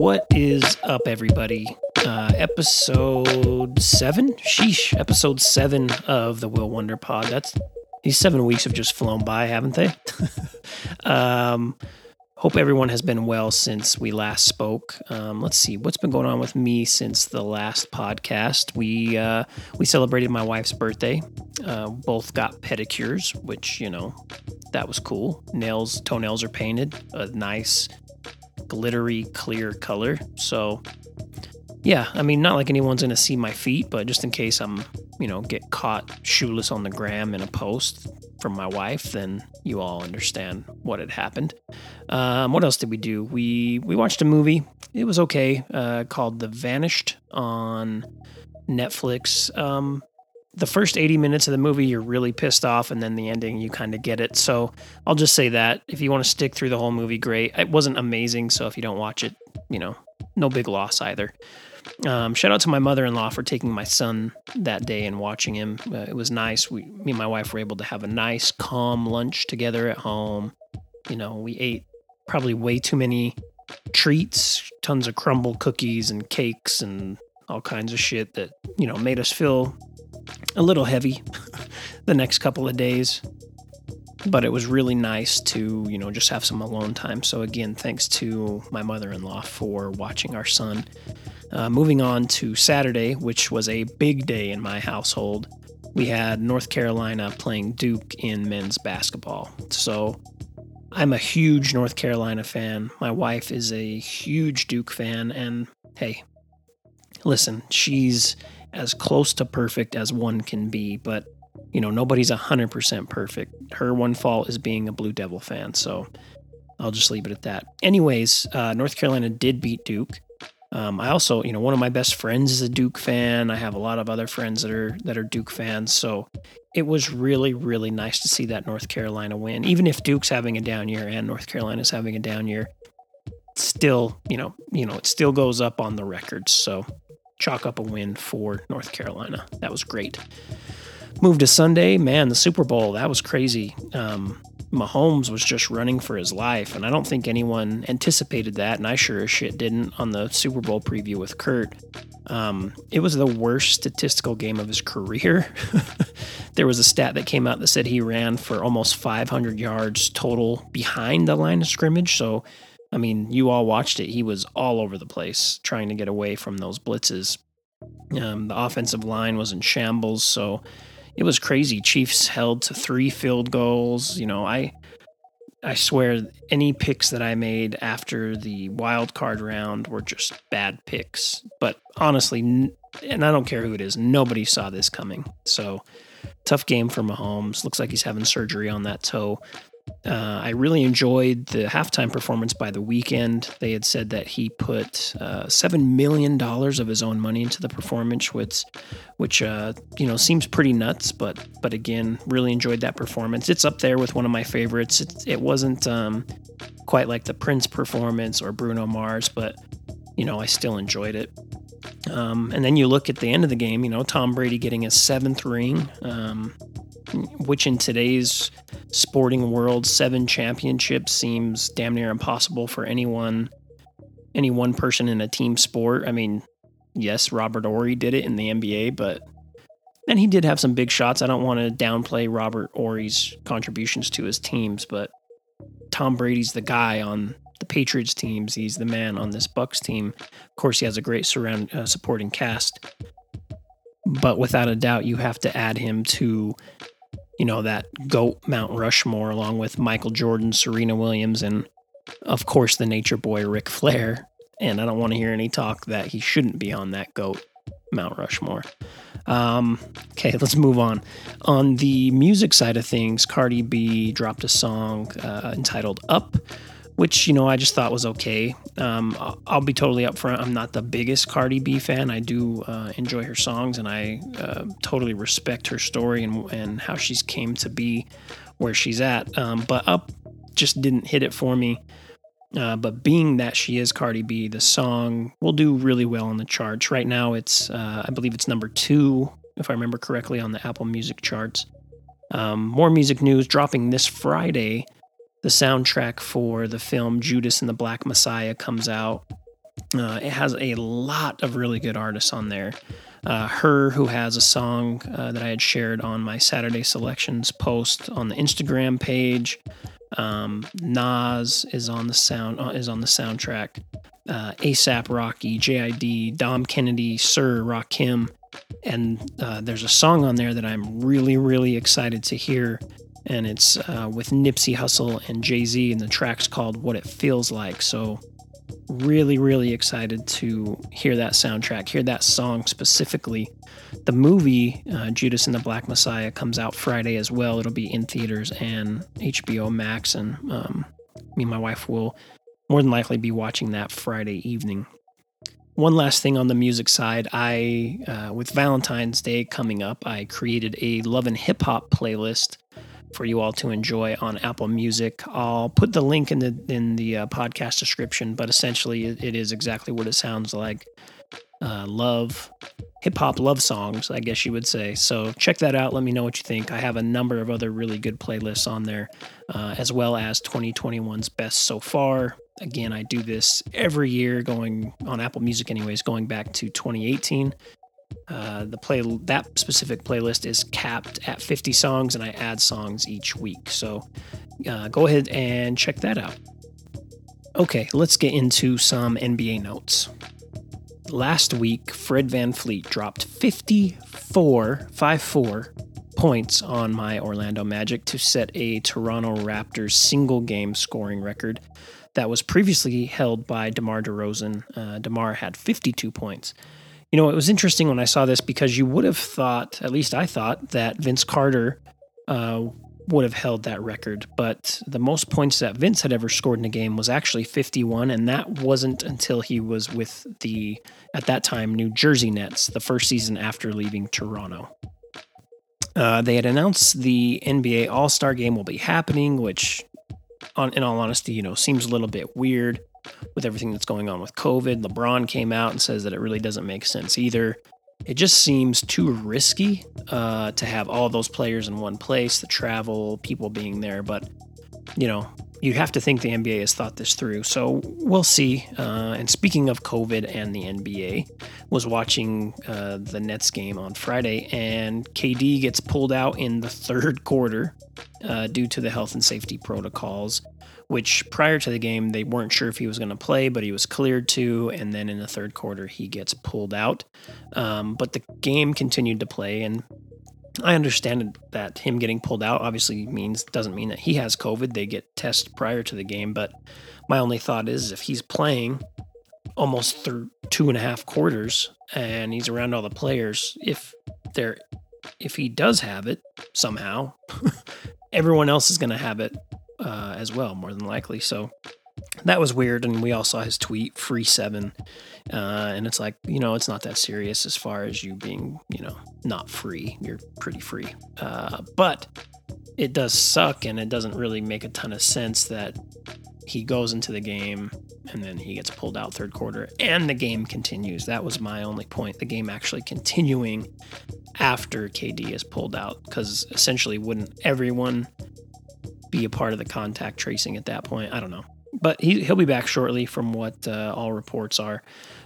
What is up, everybody? Uh, episode seven? Sheesh. Episode seven of the Will Wonder Pod. That's these seven weeks have just flown by, haven't they? um, hope everyone has been well since we last spoke. Um, let's see what's been going on with me since the last podcast. We uh, we celebrated my wife's birthday. Uh, both got pedicures, which you know that was cool. Nails, toenails are painted a nice glittery clear color. So yeah, I mean, not like anyone's gonna see my feet, but just in case I'm, you know, get caught shoeless on the gram in a post from my wife, then you all understand what had happened. Um, what else did we do? We we watched a movie. It was okay, uh, called The Vanished on Netflix. Um, the first 80 minutes of the movie, you're really pissed off, and then the ending, you kind of get it. So I'll just say that if you want to stick through the whole movie, great. It wasn't amazing, so if you don't watch it, you know, no big loss either. Um, shout out to my mother-in-law for taking my son that day and watching him. Uh, it was nice. We, me and my wife were able to have a nice, calm lunch together at home. You know, we ate probably way too many treats, tons of crumble cookies and cakes and all kinds of shit that you know made us feel a little heavy the next couple of days. But it was really nice to, you know, just have some alone time. So, again, thanks to my mother in law for watching our son. Uh, moving on to Saturday, which was a big day in my household, we had North Carolina playing Duke in men's basketball. So, I'm a huge North Carolina fan. My wife is a huge Duke fan. And hey, listen, she's as close to perfect as one can be, but you know, nobody's 100% perfect. Her one fault is being a Blue Devil fan, so I'll just leave it at that. Anyways, uh, North Carolina did beat Duke. Um, I also, you know, one of my best friends is a Duke fan. I have a lot of other friends that are that are Duke fans, so it was really, really nice to see that North Carolina win. Even if Duke's having a down year and North Carolina's having a down year, still, you know, you know, it still goes up on the records. So chalk up a win for North Carolina. That was great. Moved to Sunday, man, the Super Bowl, that was crazy. Um, Mahomes was just running for his life, and I don't think anyone anticipated that, and I sure as shit didn't on the Super Bowl preview with Kurt. Um, it was the worst statistical game of his career. there was a stat that came out that said he ran for almost 500 yards total behind the line of scrimmage, so I mean, you all watched it. He was all over the place trying to get away from those blitzes. Um, the offensive line was in shambles, so it was crazy. Chiefs held to three field goals. You know, I I swear any picks that I made after the wild card round were just bad picks. But honestly, and I don't care who it is, nobody saw this coming. So tough game for Mahomes. Looks like he's having surgery on that toe. Uh, I really enjoyed the halftime performance by the Weeknd. They had said that he put uh, seven million dollars of his own money into the performance, which, which uh, you know seems pretty nuts. But but again, really enjoyed that performance. It's up there with one of my favorites. It, it wasn't um, quite like the Prince performance or Bruno Mars, but you know I still enjoyed it. Um, and then you look at the end of the game. You know Tom Brady getting his seventh ring. Um, which in today's sporting world, seven championships seems damn near impossible for anyone, any one person in a team sport. I mean, yes, Robert Horry did it in the NBA, but and he did have some big shots. I don't want to downplay Robert Horry's contributions to his teams, but Tom Brady's the guy on the Patriots teams. He's the man on this Bucs team. Of course, he has a great surround uh, supporting cast, but without a doubt, you have to add him to you know, that GOAT Mount Rushmore along with Michael Jordan, Serena Williams, and of course the nature boy Ric Flair. And I don't want to hear any talk that he shouldn't be on that GOAT Mount Rushmore. Um, okay, let's move on. On the music side of things, Cardi B dropped a song uh, entitled Up, which you know I just thought was okay. Um, I'll be totally upfront. I'm not the biggest Cardi B fan. I do uh, enjoy her songs, and I uh, totally respect her story and and how she's came to be where she's at. Um, but Up just didn't hit it for me. Uh, but being that she is Cardi B, the song will do really well on the charts. Right now, it's uh, I believe it's number two, if I remember correctly, on the Apple Music charts. Um, more music news dropping this Friday the soundtrack for the film Judas and the Black Messiah comes out. Uh, it has a lot of really good artists on there. Uh, H.E.R., who has a song uh, that I had shared on my Saturday selections post on the Instagram page. Um, Nas is on the sound uh, is on the soundtrack. Uh, ASAP Rocky, JID, Dom Kennedy, Sir Rakim, and uh, there's a song on there that I'm really really excited to hear, and it's uh, with Nipsey Hussle and Jay Z, and the track's called "What It Feels Like." So really really excited to hear that soundtrack, hear that song specifically. The movie uh, Judas and the Black Messiah comes out Friday as well. It'll be in theaters and HBO Max, and um, me and my wife will more than likely be watching that Friday evening. One last thing on the music side, I uh, with Valentine's Day coming up, I created a love and hip hop playlist for you all to enjoy on Apple Music. I'll put the link in the in the uh, podcast description, but essentially it, is exactly what it sounds like. Uh, love hip hop love songs, I guess you would say. So check that out. Let me know what you think. I have a number of other really good playlists on there, uh, as well as 2021's best so far. Again, I do this every year, going on Apple Music, anyways, going back to 2018. Uh, the play that specific playlist is capped at 50 songs, and I add songs each week. So uh, go ahead and check that out. Okay, let's get into some NBA notes. Last week, Fred VanVleet dropped 54, 5 points on my Orlando Magic to set a Toronto Raptors single game scoring record that was previously held by DeMar DeRozan. Uh, DeMar had 52 points. You know, it was interesting when I saw this because you would have thought, at least I thought, that Vince Carter uh, would have held that record. But the most points that Vince had ever scored in a game was actually 51, and that wasn't until he was with the, at that time, New Jersey Nets, the first season after leaving Toronto. Uh, they had announced the NBA All Star game will be happening, which, on, in all honesty, you know, seems a little bit weird with everything that's going on with COVID. LeBron came out and says that it really doesn't make sense either. It just seems too risky uh, to have all those players in one place, the travel, people being there. But, you know, you have to think the NBA has thought this through. So we'll see. Uh, and speaking of COVID and the NBA, was watching uh, the Nets game on Friday, and KD gets pulled out in the third quarter uh, due to the health and safety protocols which prior to the game they weren't sure if he was going to play, but he was cleared to. And then in the third quarter, he gets pulled out. Um, but the game continued to play, and I understand that him getting pulled out obviously means doesn't mean that he has COVID. They get tested prior to the game, but my only thought is if he's playing almost through two and a half quarters and he's around all the players, if they're if he does have it somehow, everyone else is going to have it uh, as well, more than likely. So that was weird. And we all saw his tweet, free seven. Uh, and it's like, you know, it's not that serious as far as you being, you know, not free. You're pretty free. Uh, but it does suck and it doesn't really make a ton of sense that he goes into the game and then he gets pulled out third quarter and the game continues. That was my only point. The game actually continuing after KD is pulled out because essentially wouldn't everyone be a part of the contact tracing at that point. I don't know. But he, he'll be back shortly from what uh, all reports are.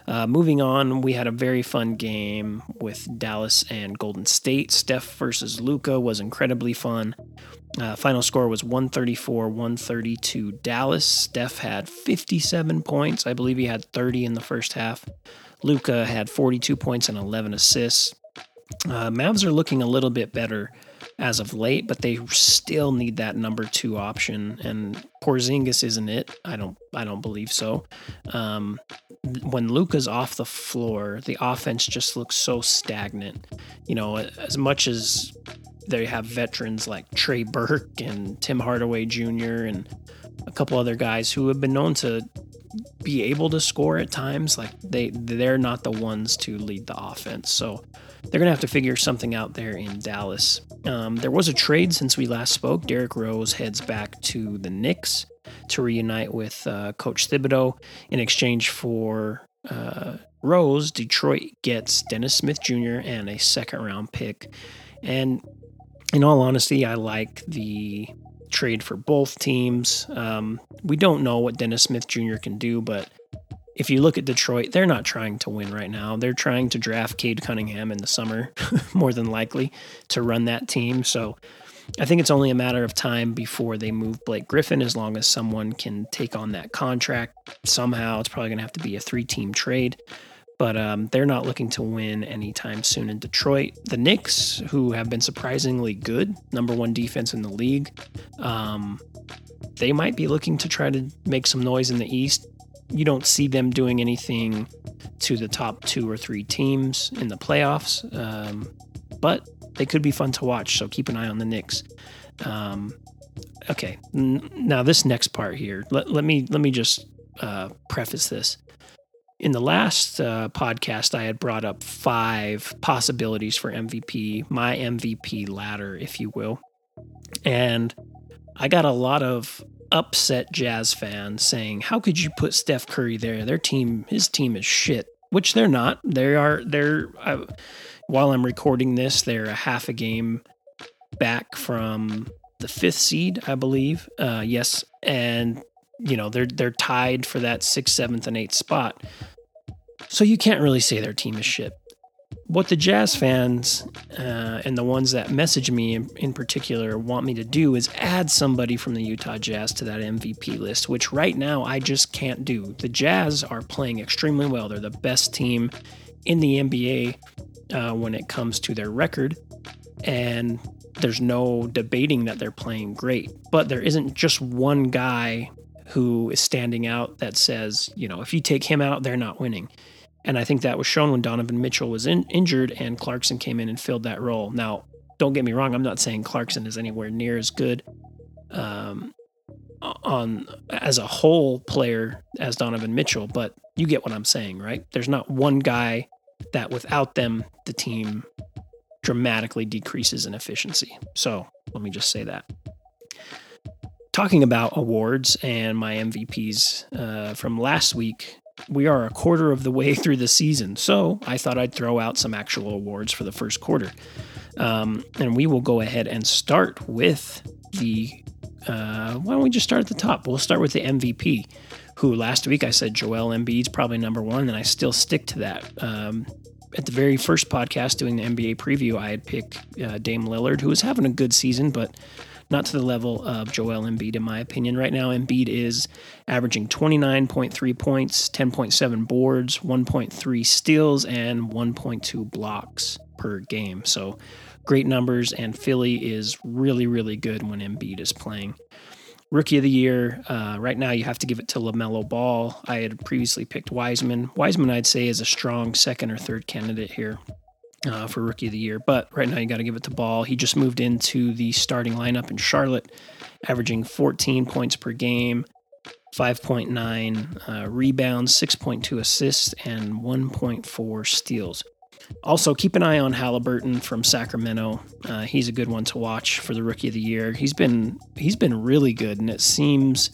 Uh, moving on, we had a very fun game with Dallas and Golden State. Steph versus Luka was incredibly fun. Uh, final score was 134 132 Dallas. Steph had 57 points. I believe he had 30 in the first half. Luka had 42 points and 11 assists. Uh, Mavs are looking a little bit better as of late, but they still need that number two option. And Porzingis isn't it. I don't. I don't believe so. Um, when Luka's off the floor, the offense just looks so stagnant. You know, as much as they have veterans like Trey Burke and Tim Hardaway Jr. and a couple other guys who have been known to be able to score at times like they they're not the ones to lead the offense so they're going to have to figure something out there in Dallas. Um, there was a trade since we last spoke. Derrick Rose heads back to the Knicks to reunite with uh, Coach Thibodeau in exchange for uh, Rose. Detroit gets Dennis Smith Jr. and a second round pick. And in all honesty, I like the trade for both teams. Um, we don't know what Dennis Smith Jr. can do, but if you look at Detroit, they're not trying to win right now. They're trying to draft Cade Cunningham in the summer, more than likely, to run that team. So I think it's only a matter of time before they move Blake Griffin, as long as someone can take on that contract. Somehow, it's probably going to have to be a three team trade. But um, they're not looking to win anytime soon in Detroit. The Knicks, who have been surprisingly good, number one defense in the league, um, they might be looking to try to make some noise in the East you don't see them doing anything to the top two or three teams in the playoffs. Um, but they could be fun to watch. So keep an eye on the Knicks. Um, okay, N- now this next part here. Let, let me let me just uh, preface this. In the last uh, podcast, I had brought up five possibilities for MVP, my MVP ladder, if you will, and I got a lot of upset Jazz fans saying, "How could you put Steph Curry there? Their team, his team is shit." Which they're not. They are. They're. Uh, while I'm recording this, they're a half a game back from the fifth seed, I believe. Uh, yes, and you know they're they're tied for that sixth, seventh, and eighth spot. So you can't really say their team is shit what the Jazz fans uh, and the ones that message me in, in, particular want me to do is add somebody from the Utah Jazz to that MVP list, which right now I just can't do. The Jazz are playing extremely well. They're the best team in the NBA uh, when it comes to their record. And there's no debating that they're playing great. But there isn't just one guy who is standing out that says, you know, if you take him out, they're not winning. And I think that was shown when Donovan Mitchell was in, injured and Clarkson came in and filled that role. Now, don't get me wrong, I'm not saying Clarkson is anywhere near as good um, on as a whole player as Donovan Mitchell, but you get what I'm saying, right? There's not one guy that without them the team dramatically decreases in efficiency. So, let me just say that talking about awards and my MVPs uh, from last week, we are a quarter of the way through the season, so I thought I'd throw out some actual awards for the first quarter. Um, and we will go ahead and start with the. Uh, why don't we just start at the top? We'll start with the MVP, who last week I said Joel Embiid's probably number one, and I still stick to that. Um, at the very first podcast doing the NBA preview, I had picked uh, Dame Lillard, who was having a good season, but not to the level of Joel Embiid, in my opinion. Right now, Embiid is averaging 29.3 points, 10.7 boards, 1.3 steals, and 1.2 blocks per game. So great numbers, and Philly is really, really good when Embiid is playing. Rookie of the year, uh, right now you have to give it to LaMelo Ball. I had previously picked Wiseman. Wiseman, I'd say, is a strong second or third candidate here uh, for rookie of the year. But right now, you got to give it to Ball. He just moved into the starting lineup in Charlotte, averaging 14 points per game, 5.9 uh, rebounds, 6.2 assists, and 1.4 steals. Also, keep an eye on Halliburton from Sacramento. Uh, he's a good one to watch for the rookie of the year. He's been he's been really good, and it seems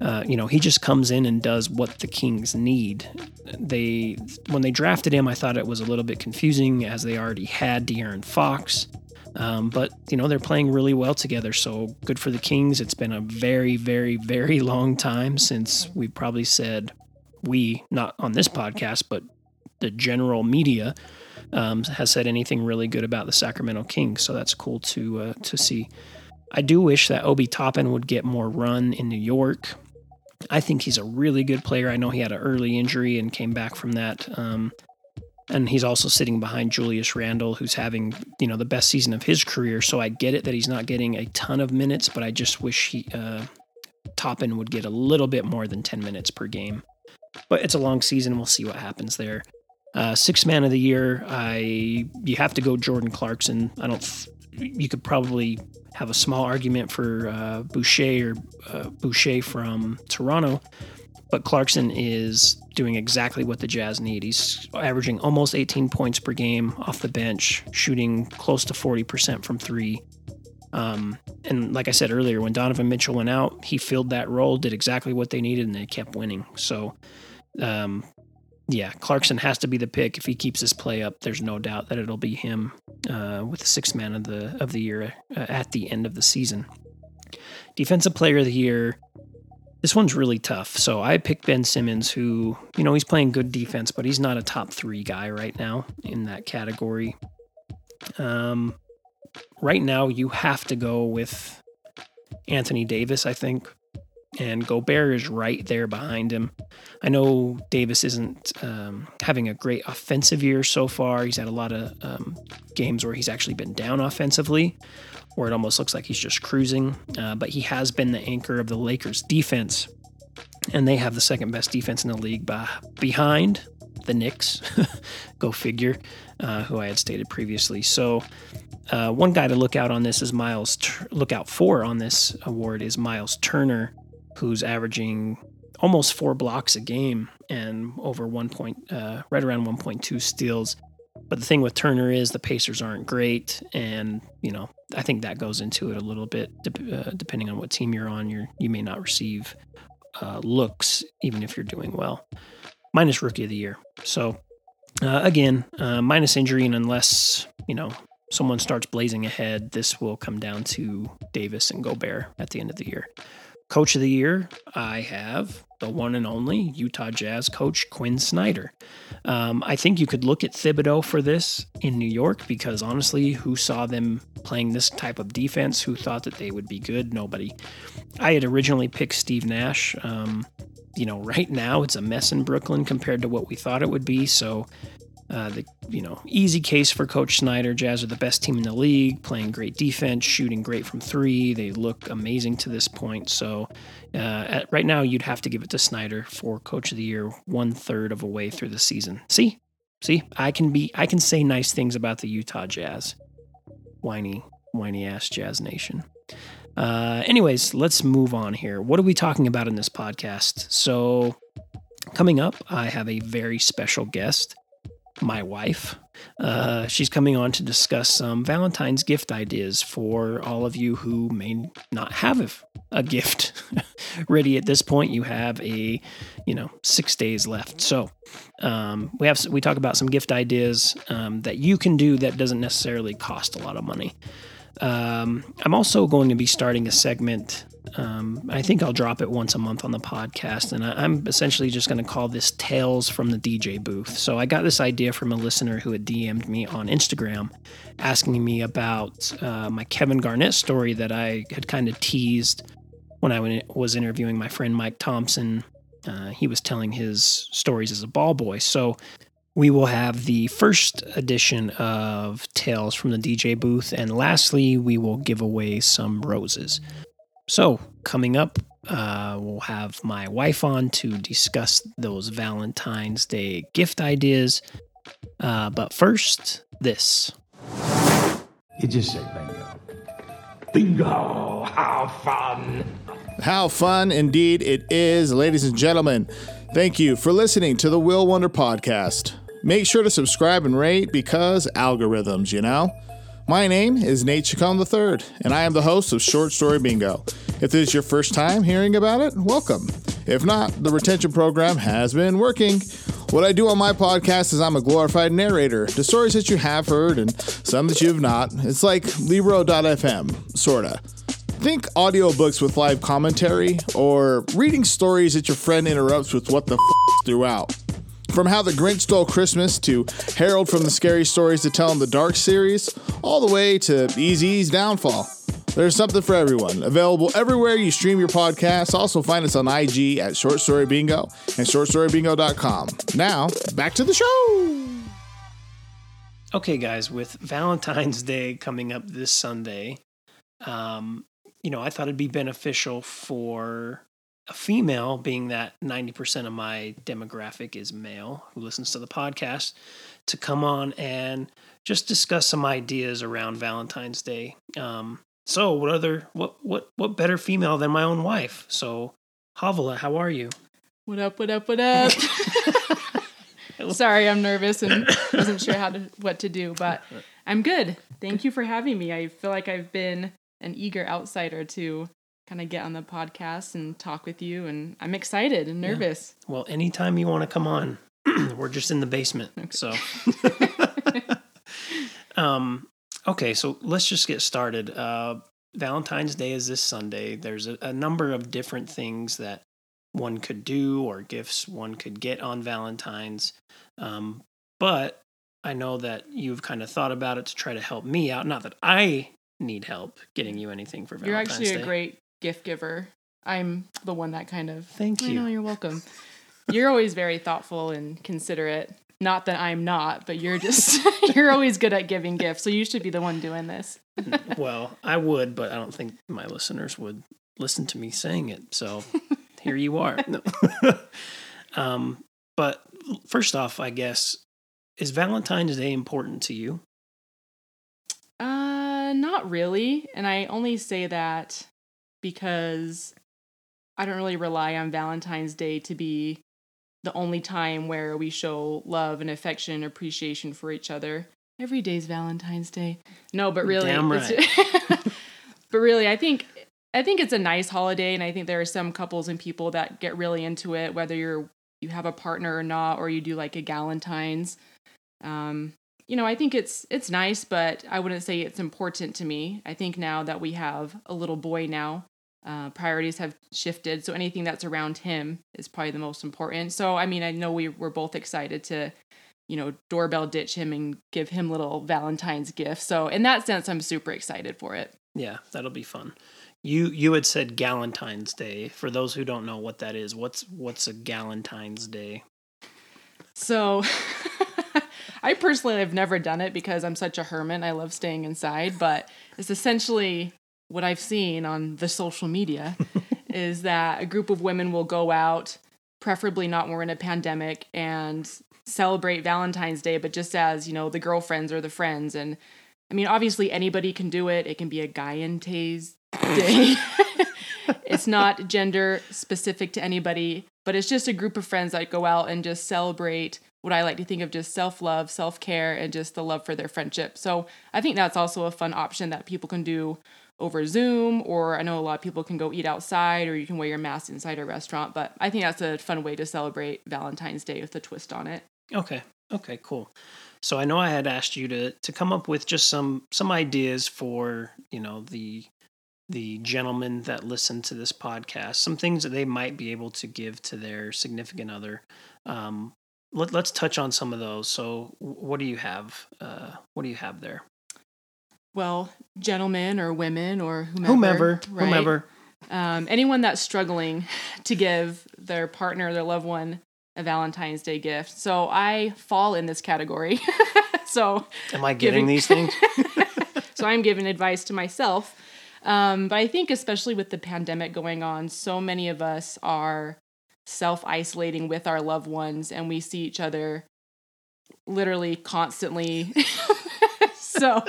uh, you know, he just comes in and does what the Kings need. They when they drafted him, I thought it was a little bit confusing as they already had De'Aaron Fox. Um, but you know they're playing really well together, so good for the Kings. It's been a very, very, very long time since we probably said we not on this podcast, but the general media um, has said anything really good about the Sacramento Kings. So that's cool to uh, to see. I do wish that Obi Toppin would get more run in New York. I think he's a really good player. I know he had an early injury and came back from that. Um, and he's also sitting behind Julius Randle, who's having you know the best season of his career. So I get it that he's not getting a ton of minutes, but I just wish he uh, Toppin would get a little bit more than ten minutes per game. But it's a long season. We'll see what happens there. Uh, man of the year, I you have to go Jordan Clarkson. I don't. You could probably have a small argument for uh, Boucher or uh, Boucher from Toronto, but Clarkson is doing exactly what the Jazz need. He's averaging almost 18 points per game off the bench, shooting close to 40% from three. Um, and like I said earlier, when Donovan Mitchell went out, he filled that role, did exactly what they needed, and they kept winning. So um, yeah, Clarkson has to be the pick if he keeps his play up. There's no doubt that it'll be him uh, with the sixth man of the of the year uh, at the end of the season. Defensive Player of the Year. this one's really tough. So I picked Ben Simmons, who, you know, he's playing good defense, but he's not a top three guy right now in that category. Um, right now, you have to go with Anthony Davis, I think. And Gobert is right there behind him. I know Davis isn't um, having a great offensive year so far. He's had a lot of um, games where he's actually been down offensively, where it almost looks like he's just cruising. Uh, but he has been the anchor of the Lakers' defense, and they have the second best defense in the league by, behind the Knicks. Go figure, uh, who I had stated previously. So, uh, one guy to look out on this is Miles. Look out for on this award is Miles Turner who's averaging almost four blocks a game and over one point, uh, right around 1.2 steals. But the thing with Turner is the Pacers aren't great, and you know I think that goes into it a little bit. Uh, depending on what team you're on, you you may not receive uh, looks even if you're doing well. Minus rookie of the year. So uh, again, uh, minus injury, and unless you know someone starts blazing ahead, this will come down to Davis and Gobert at the end of the year. Coach of the Year, I have the one and only Utah Jazz coach Quin Snyder. Um, I think you could look at Thibodeau for this in New York because honestly, who saw them playing this type of defense? Who thought that they would be good? Nobody. I had originally picked Steve Nash. Um, you know, right now it's a mess in Brooklyn compared to what we thought it would be. So uh, the you know easy case for Coach Snyder. Jazz are the best team in the league, playing great defense, shooting great from three. They look amazing to this point. So uh, at, right now, you'd have to give it to Snyder for Coach of the Year, one third of a way through the season. See, see, I can be I can say nice things about the Utah Jazz. Whiny, whiny ass Jazz Nation. Uh, anyways, let's move on here. What are we talking about in this podcast? So, coming up, I have a very special guest my wife. Uh, she's coming on to discuss some Valentine's gift ideas for all of you who may not have a gift ready at this point. You have a, you know, six days left. So um, we have we talk about some gift ideas um, that you can do that doesn't necessarily cost a lot of money. Um, I'm also going to be starting a segment um, I think I'll drop it once a month on the podcast, and I, am essentially just going to call this Tales from the DJ booth. So I got this idea from a listener who had DM'd me on Instagram asking me about uh, my Kevin Garnett story that I had kind of teased when I was interviewing my friend Mike Thompson. Uh, he was telling his stories as a ball boy. So we will have the first edition of Tales from the DJ booth, and lastly, we will give away some roses. So, coming up, uh, we'll have my wife on to discuss those Valentine's Day gift ideas. Uh, but first, this. You just say bingo. Bingo! How fun! How fun indeed it is, ladies and gentlemen. Thank you for listening to the Will Wonder podcast. Make sure to subscribe and rate because algorithms, you know? My name is Nate Chacon III, and I am the host of Short Story Bingo. If this is your first time hearing about it, welcome. If not, the retention program has been working. What I do on my podcast is I'm a glorified narrator The stories that you have heard and some that you have not. It's like Libro.fm, sorta. Think audiobooks with live commentary, or reading stories that your friend interrupts with what the f throughout. From How the Grinch Stole Christmas to Harold from the Scary Stories to Tell in the Dark series, all the way to Easy's Downfall. There's something for everyone. Available everywhere you stream your podcasts. Also find us on IG at Short Story Bingo and shortstorybingo.com. Now, back to the show. Okay, guys, with Valentine's Day coming up this Sunday, um, you know, I thought it'd be beneficial for a female, being that 90% of my demographic is male who listens to the podcast, to come on and just discuss some ideas around Valentine's Day. Um, so, what other what what what better female than my own wife? So, Havala, how are you? What up? What up? What up? Sorry, I'm nervous and wasn't sure how to what to do, but I'm good. Thank you for having me. I feel like I've been an eager outsider to kind of get on the podcast and talk with you. And I'm excited and nervous. Yeah. Well, anytime you want to come on, we're just in the basement. Okay. So, um, okay, so let's just get started. Uh, Valentine's Day is this Sunday. There's a, a number of different things that one could do or gifts one could get on Valentine's. Um, but I know that you've kind of thought about it to try to help me out. Not that I need help getting you anything for Valentine's You're actually Day. a great gift giver. I'm the one that kind of. Thank I you. know you're welcome. You're always very thoughtful and considerate. Not that I'm not, but you're just you're always good at giving gifts. So you should be the one doing this. well, I would, but I don't think my listeners would listen to me saying it. So here you are. No. um, but first off, I guess, is Valentine's Day important to you? Uh, not really. And I only say that because I don't really rely on Valentine's Day to be the only time where we show love and affection and appreciation for each other. Every day's Valentine's Day. No, but really, Damn it's- but really, I think I think it's a nice holiday, and I think there are some couples and people that get really into it, whether you're you have a partner or not, or you do like a Galentine's. Um, you know, I think it's it's nice, but I wouldn't say it's important to me. I think now that we have a little boy now, uh, priorities have shifted. So anything that's around him is probably the most important. So I mean, I know we we're both excited to, you know, doorbell ditch him and give him little Valentine's gifts. So in that sense, I'm super excited for it. Yeah, that'll be fun. You you had said Galentine's Day. For those who don't know what that is, what's what's a Galentine's Day? So I personally have never done it because I'm such a hermit. I love staying inside, but it's essentially what I've seen on the social media is that a group of women will go out, preferably not when we're in a pandemic, and celebrate Valentine's Day, but just as, you know, the girlfriends or the friends. And I mean, obviously anybody can do it. It can be a guy Tay's day. it's not gender specific to anybody, but it's just a group of friends that go out and just celebrate what I like to think of just self love, self care, and just the love for their friendship. So I think that's also a fun option that people can do over Zoom, or I know a lot of people can go eat outside, or you can wear your mask inside a restaurant. But I think that's a fun way to celebrate Valentine's Day with a twist on it. Okay. Okay, cool. So I know I had asked you to to come up with just some some ideas for, you know, the the gentlemen that listen to this podcast, some things that they might be able to give to their significant other. Um, let, let's touch on some of those. So, what do you have? Uh, what do you have there? Well, gentlemen or women or whomever. Whomever, right? whomever. Um, anyone that's struggling to give their partner, their loved one, a Valentine's Day gift. So I fall in this category. so Am I giving- these things? so I'm giving advice to myself. Um, but I think, especially with the pandemic going on, so many of us are self isolating with our loved ones and we see each other literally constantly. So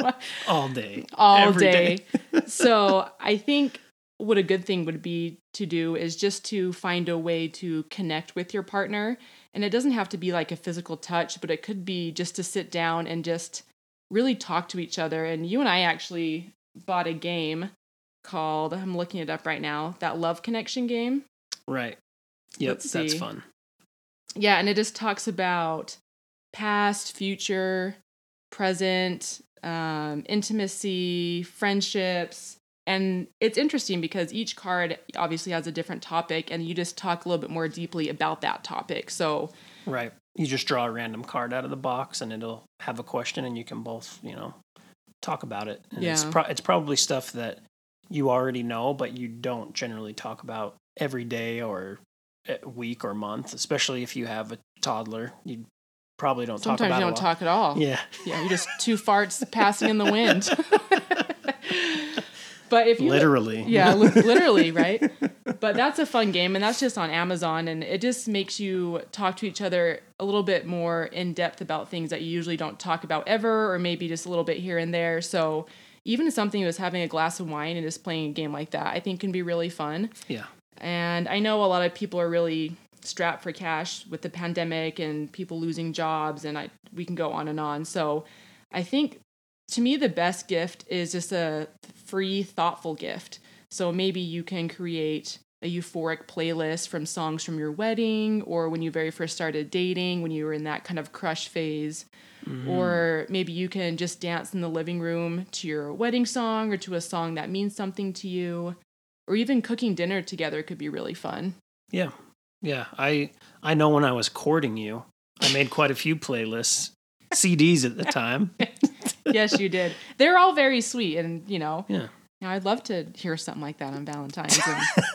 All day. all every day. so I think what a good thing would be to do is just to find a way to connect with your partner. And it doesn't have to be like a physical touch, but it could be just to sit down and just really talk to each other. And you and I actually bought a game called, I'm looking it up right now, that Love Connection game. Right. Yep, Let's that's see. fun. Yeah, and it just talks about past, future, present, um, intimacy, friendships. And it's interesting because each card obviously has a different topic, and you just talk a little bit more deeply about that topic. So, Right. You just draw a random card out of the box and it'll have a question and you can both, you know, talk about it. And it's Yeah. pro- it's probably stuff that you already know but you don't generally talk about every day or week or month, especially if you have a toddler. You probably don't talk sometimes about you don't talk at all. Yeah. Yeah, you're just two farts passing in the wind. but if you Literally. yeah, li- literally, right? But that's a fun game, and that's just on Amazon, and it just makes you talk to each other a little bit more in depth about things that you usually don't talk about ever, or maybe just a little bit here and there. So even something as having a glass of wine and just playing a game like that, I think can be really fun. Yeah. And I know a lot of people are really strapped for cash with the pandemic and people losing jobs, and I we can go on and on. So I think to me the best gift is just a free, thoughtful gift. So maybe you can create a euphoric playlist from songs from your wedding or when you very first started dating, when you were in that kind of crush phase. Mm-hmm. Or maybe you can just dance in the living room to your wedding song or to a song that means something to you. Or even cooking dinner together could be really fun. Yeah. Yeah, I I know when I was courting you, I made quite a few playlists, CDs at the time. yes, you did. They're all very sweet, and you know, Yeah. you know, I'd love to hear something like that on Valentine's,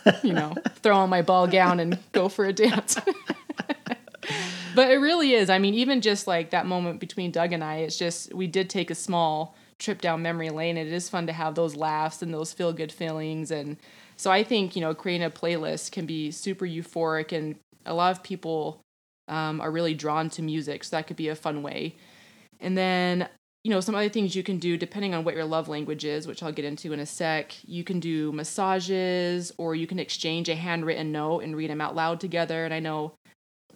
and you know, throw on my ball gown and go for a dance. but it really is. I mean, even just like that moment between Doug and I, it's just we did take a small trip down memory lane, and it is fun to have those laughs and those feel good feelings, and so I think you know, creating a playlist can be super euphoric, and a lot of people um, are really drawn to music, so that could be a fun way. And then you know, some other things you can do depending on what your love language is, which I'll get into in a sec. You can do massages or you can exchange a handwritten note and read them out loud together. And I know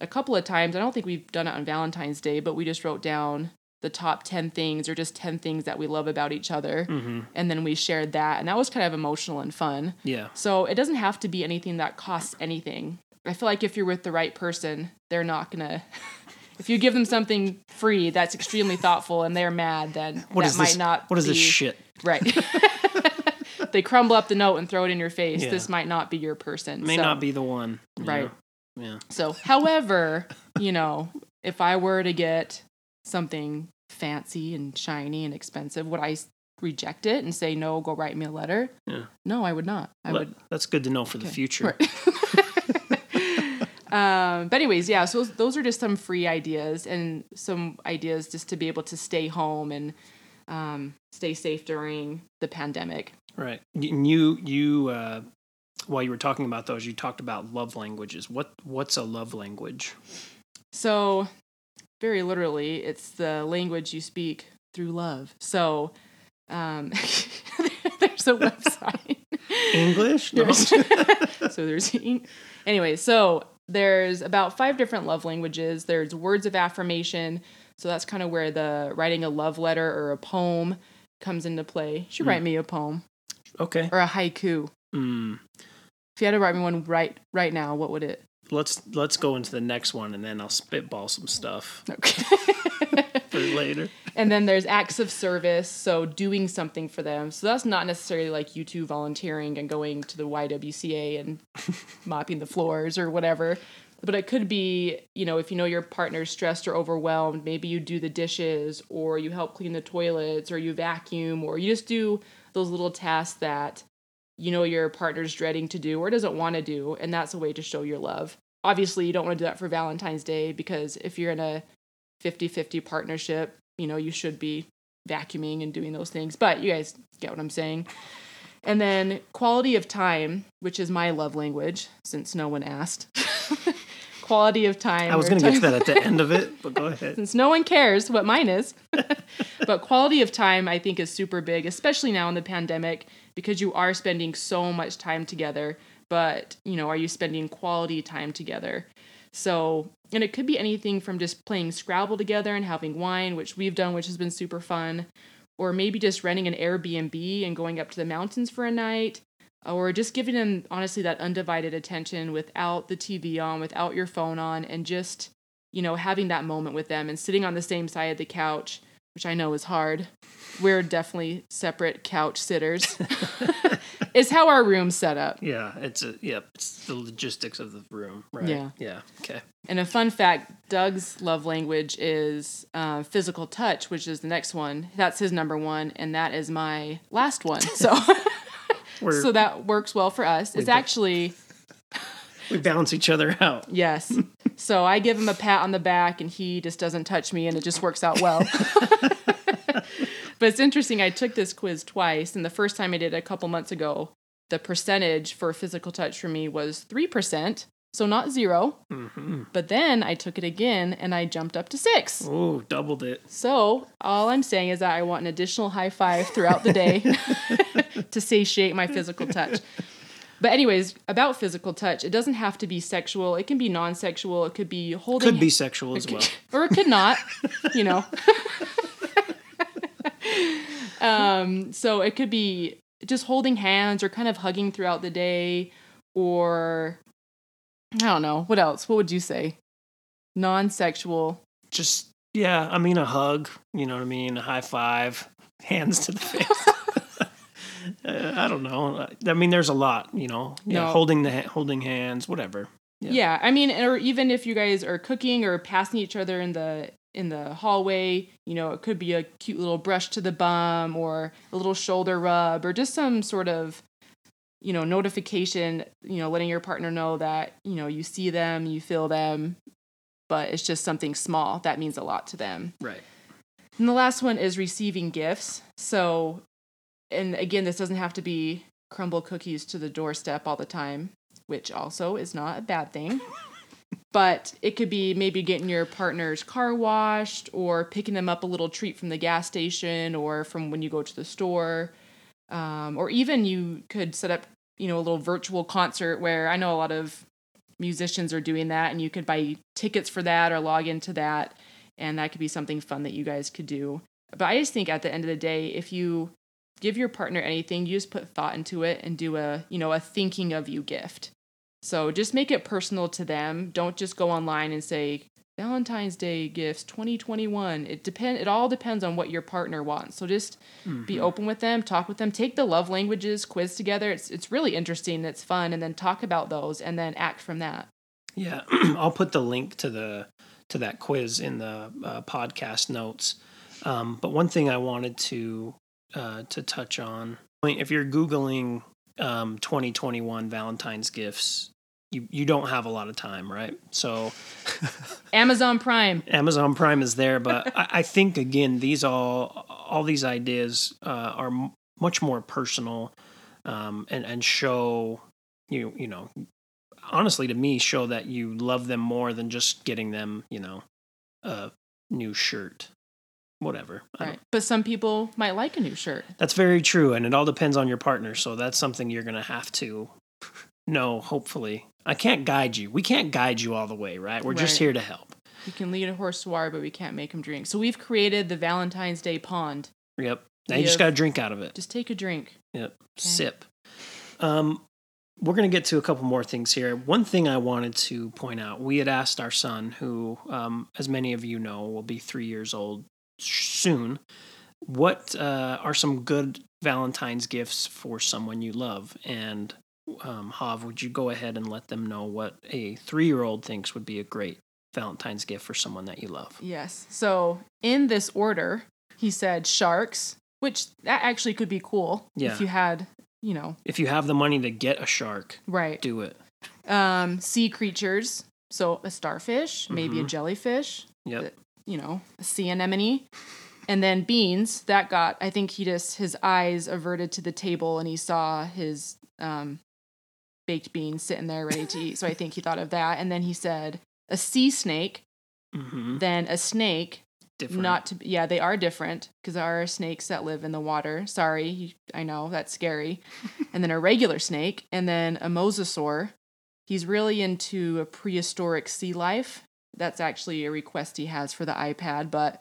a couple of times, I don't think we've done it on Valentine's Day, but we just wrote down the top 10 things or just 10 things that we love about each other. Mm-hmm. And then we shared that. And that was kind of emotional and fun. Yeah. So it doesn't have to be anything that costs anything. I feel like if you're with the right person, they're not gonna. if you give them something free that's extremely thoughtful and they're mad, then What that might this? not. what is this shit? Right. they crumble up the note and throw it in your face. Yeah. This might not be your person. May So- not be the one. Right. know? Yeah. So, however, you know, if I were to get something fancy and shiny and expensive, would I reject it and say no? Go write me a letter. Yeah. No, I would not. I Le- would That's good to know for the future. Um, but anyways, yeah. So those, those are just some free ideas and some ideas just to be able to stay home and um, stay safe during the pandemic. Right. And You you uh, while you were talking about those, you talked about love languages. What what's a love language? So very literally, it's the language you speak through love. So um, there's a website. English? No. There's- so there's anyway so there's about five different love languages there's words of affirmation so that's kind of where the writing a love letter or a poem comes into play you should write me a poem okay. or a haiku Mm. if you had to write me one right right now what would it Let's let's go into the next one, and then I'll spitball some stuff okay. for later. and then there's acts of service so doing something for them. So that's not necessarily like you two volunteering and going to the ywca and mopping the floors or whatever. But it could be you know if you know your partner's stressed or overwhelmed maybe you do the dishes or you help clean the toilets or you vacuum or you just do those little tasks that you know your partner's dreading to do or doesn't want to do and that's a way to show your love obviously you don't want to do that for valentine's day because if you're in a 50-50 partnership you know you should be vacuuming and doing those things but you guys get what i'm saying and then quality of time which is my love language since no one asked quality of time I was going to get to that at the end of it, but go ahead. since no one cares what mine is. but quality of time, I think, is super big, especially now in the pandemic, because you are spending so much time together. But, you know, are you spending quality time together? So, and it could be anything from just playing Scrabble together and having wine, which we've done, which has been super fun, or maybe just renting an Airbnb and going up to the mountains for a night, uh, or just giving them, honestly, that undivided attention without the TV on, without your phone on, and just you know, having that moment with them and sitting on the same side of the couch, which I know is hard. We're definitely separate couch sitters. is how our room's set up. Yeah, it's a yep. It's the logistics of the room, right? Yeah. Yeah. Okay. And a fun fact Doug's love language is uh, physical touch, which is the next one. That's his number one, and that is my last one. So, so that works well for us. It's actually we balance each other out. Yes. So I give him a pat on the back and he just doesn't touch me and it just works out well. But it's interesting. I took this quiz twice and the first time I did it a couple months ago, the percentage for physical touch for me was 3%. So not 0 mm-hmm. But then I took it again and I jumped up to six. Oh, doubled it. So all I'm saying is that I want an additional high five throughout the day to satiate my physical touch. But anyways, about physical touch, it doesn't have to be sexual. It can be non-sexual. It could be holding Could be sexual as well. or it could not, you know. um, so it could be just holding hands or kind of hugging throughout the day or I don't know. What else? What would you say? Non-sexual. Just yeah. I mean, a hug. You know what I mean? A high five. Hands to the face. Uh, I don't know. I mean, there's a lot. You know. Yeah. No. Holding the ha- holding hands. Whatever. Yeah. I mean, or even if you guys are cooking or passing each other in the in the hallway, you know, it could be a cute little brush to the bum or a little shoulder rub or just some sort of you know, notification, you know, letting your partner know that, you know, you see them, you feel them, but it's just something small that means a lot to them. Right. And the last one is receiving gifts. So, and again, this doesn't have to be Crumbl Cookies to the doorstep all the time, which also is not a bad thing. but it could be maybe getting your partner's car washed or picking them up a little treat from the gas station or from when you go to the store. Um, or even you could set up, you know, a little virtual concert where I know a lot of musicians are doing that and you could buy tickets for that or log into that and that could be something fun that you guys could do. But I just think at the end of the day, if you give your partner anything, you just put thought into it and do a, you know, a thinking of you gift. So just make it personal to them. Don't just go online and say Valentine's Day gifts 2021. It depend it all depends on what your partner wants. So just be open with them, talk with them, take the love languages quiz together. It's it's really interesting, it's fun and then talk about those and then act from that. Yeah, I'll put the link to the to that quiz in the uh, podcast notes. Um, but one thing I wanted to uh, to touch on, if you're googling um, 2021 Valentine's gifts, you you don't have a lot of time, right? So Amazon Prime. Amazon Prime is there, but I, I think again these all all these ideas uh, are m- much more personal um, and and show you you know honestly to me show that you love them more than just getting them you know a new shirt whatever Right. But some people might like a new shirt. that's very true and it all depends on your partner so that's something you're gonna have to know hopefully i can't guide you we can't guide you all the way right we're just here to help You can lead a horse to water, but we can't make him drink. So we've created the Valentine's Day pond. yep now you just gotta drink out of it Just take a drink. Yep. Sip. Um, we're going to get to a couple more things here. One thing I wanted to point out we had asked our son, who, um, as many of you know, will be three years old soon, what uh, are some good Valentine's gifts for someone you love? And um, Hav, would you go ahead and let them know what a three year old thinks would be a great Valentine's gift for someone that you love? Yes. So in this order, he said sharks, which that actually could be cool Yeah. if you had, you know, If you have the money to get a shark, right. do it. Um, sea creatures. So a starfish, maybe a Mhm. jellyfish, Yep. you know, a sea anemone. And then beans, that got, I think he just, his eyes averted to the table and he saw his um, baked beans sitting there ready to eat. So I think he thought of that. And then he said a sea snake, hmm then a snake, Different. not to, yeah, they are different because there are snakes that live in the water. Sorry, I know that's scary. and then a regular snake, and then a mosasaur. He's really into a prehistoric sea life. That's actually a request he has for the iPad, but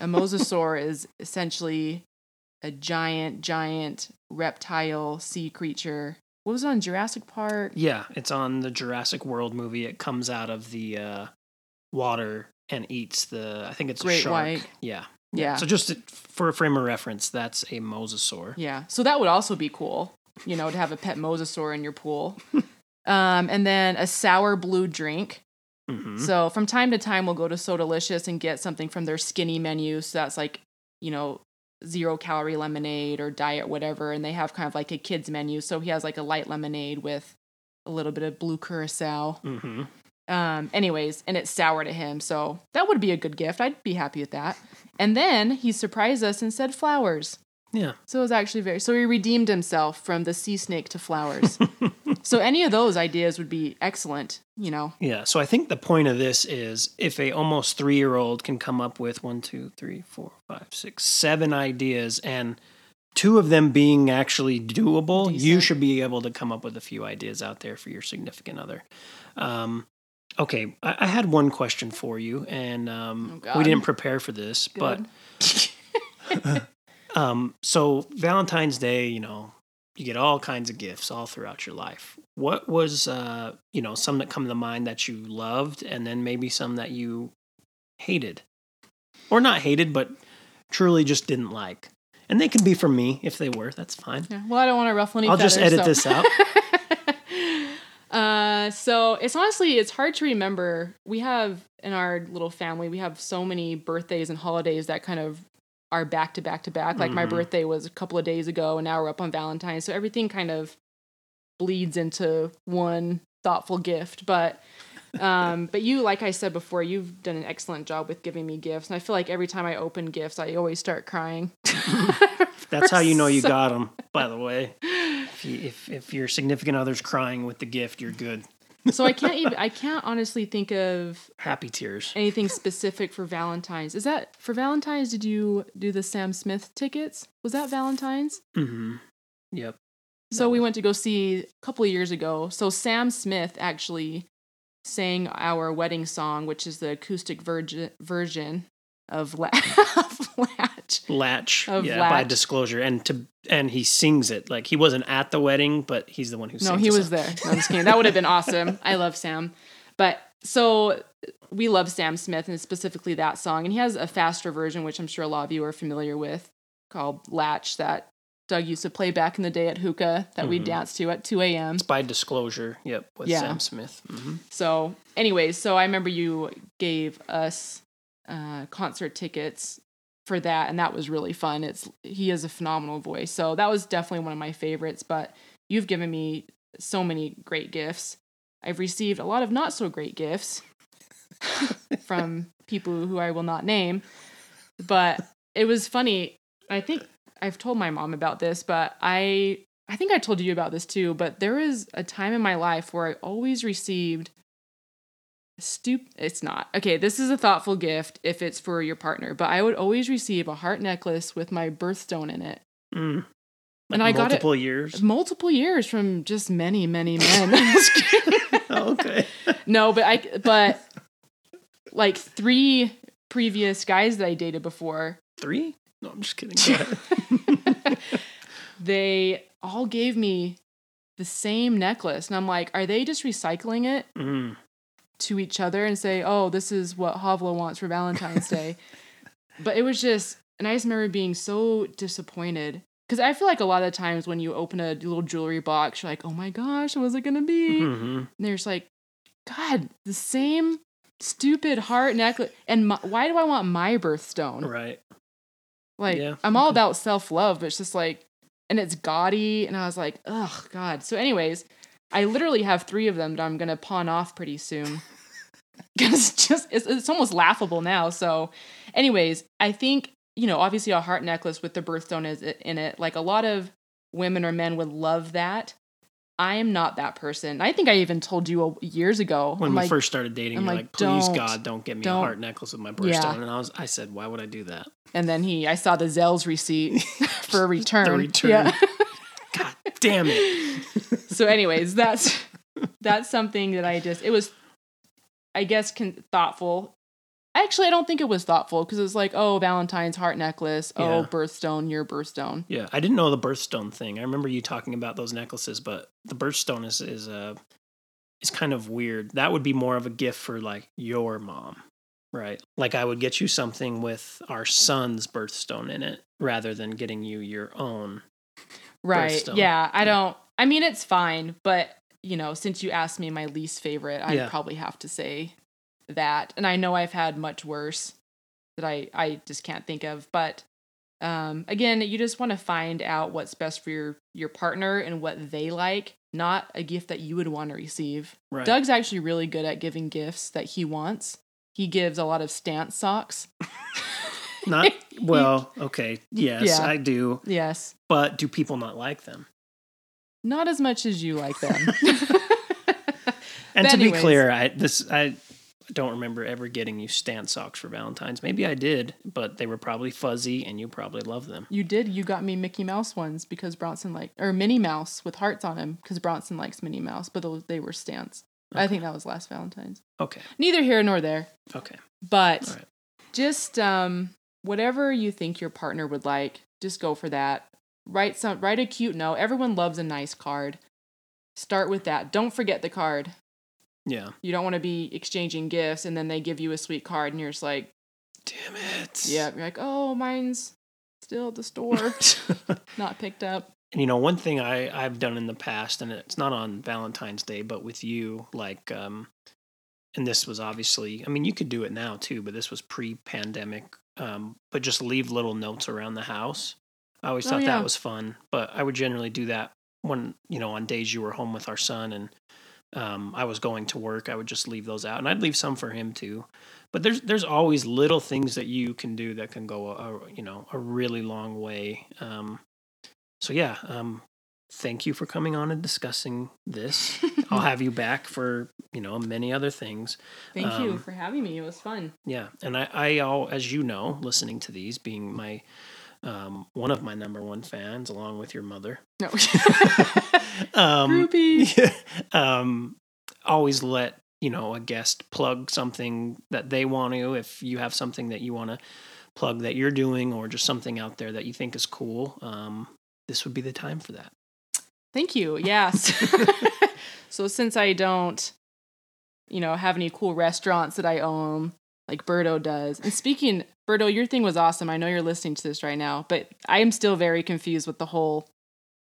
a mosasaur is essentially a giant, giant reptile sea creature. What was it on Jurassic Park? Yeah, it's on the Jurassic World movie. It comes out of the uh, water and eats the. I think it's a shark. white. Yeah. Yeah. So just for a frame of reference, that's a mosasaur. Yeah. So that would also be cool, you know, to have a pet mosasaur in your pool. um, and then a sour blue drink. hmm So from time to time, we'll go to Sodalicious and get something from their skinny menu. So that's like, you know, zero calorie lemonade or diet whatever. And they have kind of like a kids menu. So he has like a light lemonade with a little bit of blue curacao. hmm Um, anyways, and it's sour to him. So that would be a good gift. I'd be happy with that. And then he surprised us and said flowers. Yeah. So it was actually very so he redeemed himself from the sea snake to flowers. so any of those ideas would be excellent, you know. Yeah. So I think the point of this is if a almost three year old can come up with one, two, three, four, five, six, seven ideas and two of them being actually doable, you should be able to come up with a few ideas out there for your significant other. Um, okay. I, I had one question for you, and um, Oh, we didn't prepare for this, but um, so Valentine's Day, you know, you get all kinds of gifts all throughout your life. What was, uh, you know, some that come to mind that you loved, and then maybe some that you hated, or not hated, but truly just didn't like? And they can be from me if they were. That's fine. Yeah, well, I don't want to ruffle any I'll just edit so- this out. Uh, so it's honestly it's hard to remember. We have in our little family we have so many birthdays and holidays that kind of are back to back to back. Like my birthday was a couple of days ago, and now we're up on Valentine's. So everything kind of bleeds into one thoughtful gift. But um, but you, like I said before, you've done an excellent job with giving me gifts, and I feel like every time I open gifts, I always start crying. That's how you know you got them. By the way, if, you, if if your significant other's crying with the gift, you're good. So I can't even I can't honestly think of Happy tears. anything specific for Valentine's. Is that for Valentine's? Did you do the Sam Smith tickets? Was that Valentine's? Mm-hmm. Yep. So we went to go see a couple of years ago. So Sam Smith actually sang our wedding song, which is the acoustic verge- version of, La- of Latch. Latch. Of yeah. By Disclosure, and to and he sings it like he wasn't at the wedding, but he's the one who. No, he was song. there. No, I'm just kidding. That would have been awesome. I love Sam. But so we love Sam Smith and specifically that song. And he has a faster version, which I'm sure a lot of you are familiar with, called Latch, that Doug used to play back in the day at hookah that we danced to at 2 a.m. By Disclosure, yep, with Yeah. Sam Smith. hmm So, anyways, so I remember you gave us uh, concert tickets for that, and that was really fun. It's he has a phenomenal voice, so that was definitely one of my favorites. But you've given me so many great gifts. I've received a lot of not so great gifts from people who I will not name, but it was funny. I think I've told my mom about this, but I I think I told you about this too, but there was a time in my life where I always received stup it's not. Okay, this is a thoughtful gift if it's for your partner, but I would always receive a heart necklace with my birthstone in it. Mm. And I got it- multiple years. Multiple years from just many, many men. Oh, okay. no, but I but like three previous guys that I dated before, Three? No, I'm just kidding. They all gave me the same necklace. And I'm like, are they just recycling it Mm. To each other and say, oh, this is what Havla wants for Valentine's Day? but it was just, and I just remember being so disappointed. Because I feel like a lot of times when you open a little jewelry box, you're like, oh my gosh, what was it to be? hmm And there's like, God, the same stupid heart necklace. And my, why do I want my birthstone? Right. Like, Yeah. I'm all about self love, but it's just like, and it's gaudy. And I was like, oh, God. So, anyways, I literally have three of them that I'm going to pawn off pretty soon. Because just, it's, it's almost laughable now. So, anyways, I think, you know, obviously a heart necklace with the birthstone is in it. Like, a lot of women or men would love that. I am not that person. I think I even told you a- years ago. When I'm we like, first started dating, I'm you're like, please don't- God, don't get me don't- a heart necklace with my birthstone. And I was, I said, why would I do that? and then he, I saw the Zales receipt for a return. return. Yeah. God damn it. so anyways that's that's something that i just it was i guess con- thoughtful actually i don't think it was thoughtful because it was like oh valentine's heart necklace oh Yeah. birthstone your birthstone Yeah, I didn't know the birthstone thing. I remember you talking about those necklaces, but the birthstone is is uh is kind of weird. That would be more of a gift for like your mom, right? Like I would get you something with our son's birthstone in it rather than getting you your own. Right Birthstone. yeah i don't i mean it's fine but you know since you asked me my least favorite i'd Yeah. probably have to say that and i know i've had much worse that i i just can't think of but um again you just want to find out what's best for your your partner and what they like not a gift that you would want to receive Right. doug's actually really good at giving gifts that he wants he gives a lot of Stance socks Not well, okay. Yes, Yeah. I do. yes But do people not like them? not as much as you like them And to be clear, I this I don't remember ever getting you Stance socks for Valentine's. Maybe I did, but they were probably fuzzy and you probably love them. You did. You got me Mickey Mouse ones because Bronson like or Minnie Mouse with hearts on them because Bronson likes Minnie Mouse, but those they were Stance. I think that was last Valentine's. Okay. Neither here nor there, Okay. but right. just um whatever you think your partner would like, just go for that. Write some write a cute note. Everyone loves a nice card. Start with that. Don't forget the card. Yeah. You don't want to be exchanging gifts and then they give you a sweet card and you're just like, Damn it. yeah, you're like, oh, mine's still at the store, not picked up. and you know, one thing I I've done in the past, and it's not on Valentine's Day, but with you, like, um, and this was obviously, I mean, you could do it now too, but this was pre-pandemic. Um, but just leave little notes around the house. I always Oh, thought yeah. that was fun, but I would generally do that when you know on days you were home with our son and um, I was going to work. I would just leave those out, and I'd leave some for him too. But there's there's always little things that you can do that can go a, a you know a really long way. Um, so yeah, um, thank you for coming on and discussing this. I'll have you back for you know many other things. Thank you Um, for having me. It was fun. Yeah, and I, I all as you know, listening to these, being my um, one of my number one fans, along with your mother. No. Um, Groupie. um, always let you know a guest plug something that they want to. If you have something that you want to plug that you're doing, or just something out there that you think is cool, um, this would be the time for that. Thank you. Yes. so since I don't, you know, have any cool restaurants that I own, like Birdo does. And speaking, Birdo, your thing was awesome. I know you're listening to this right now, but I am still very confused with the whole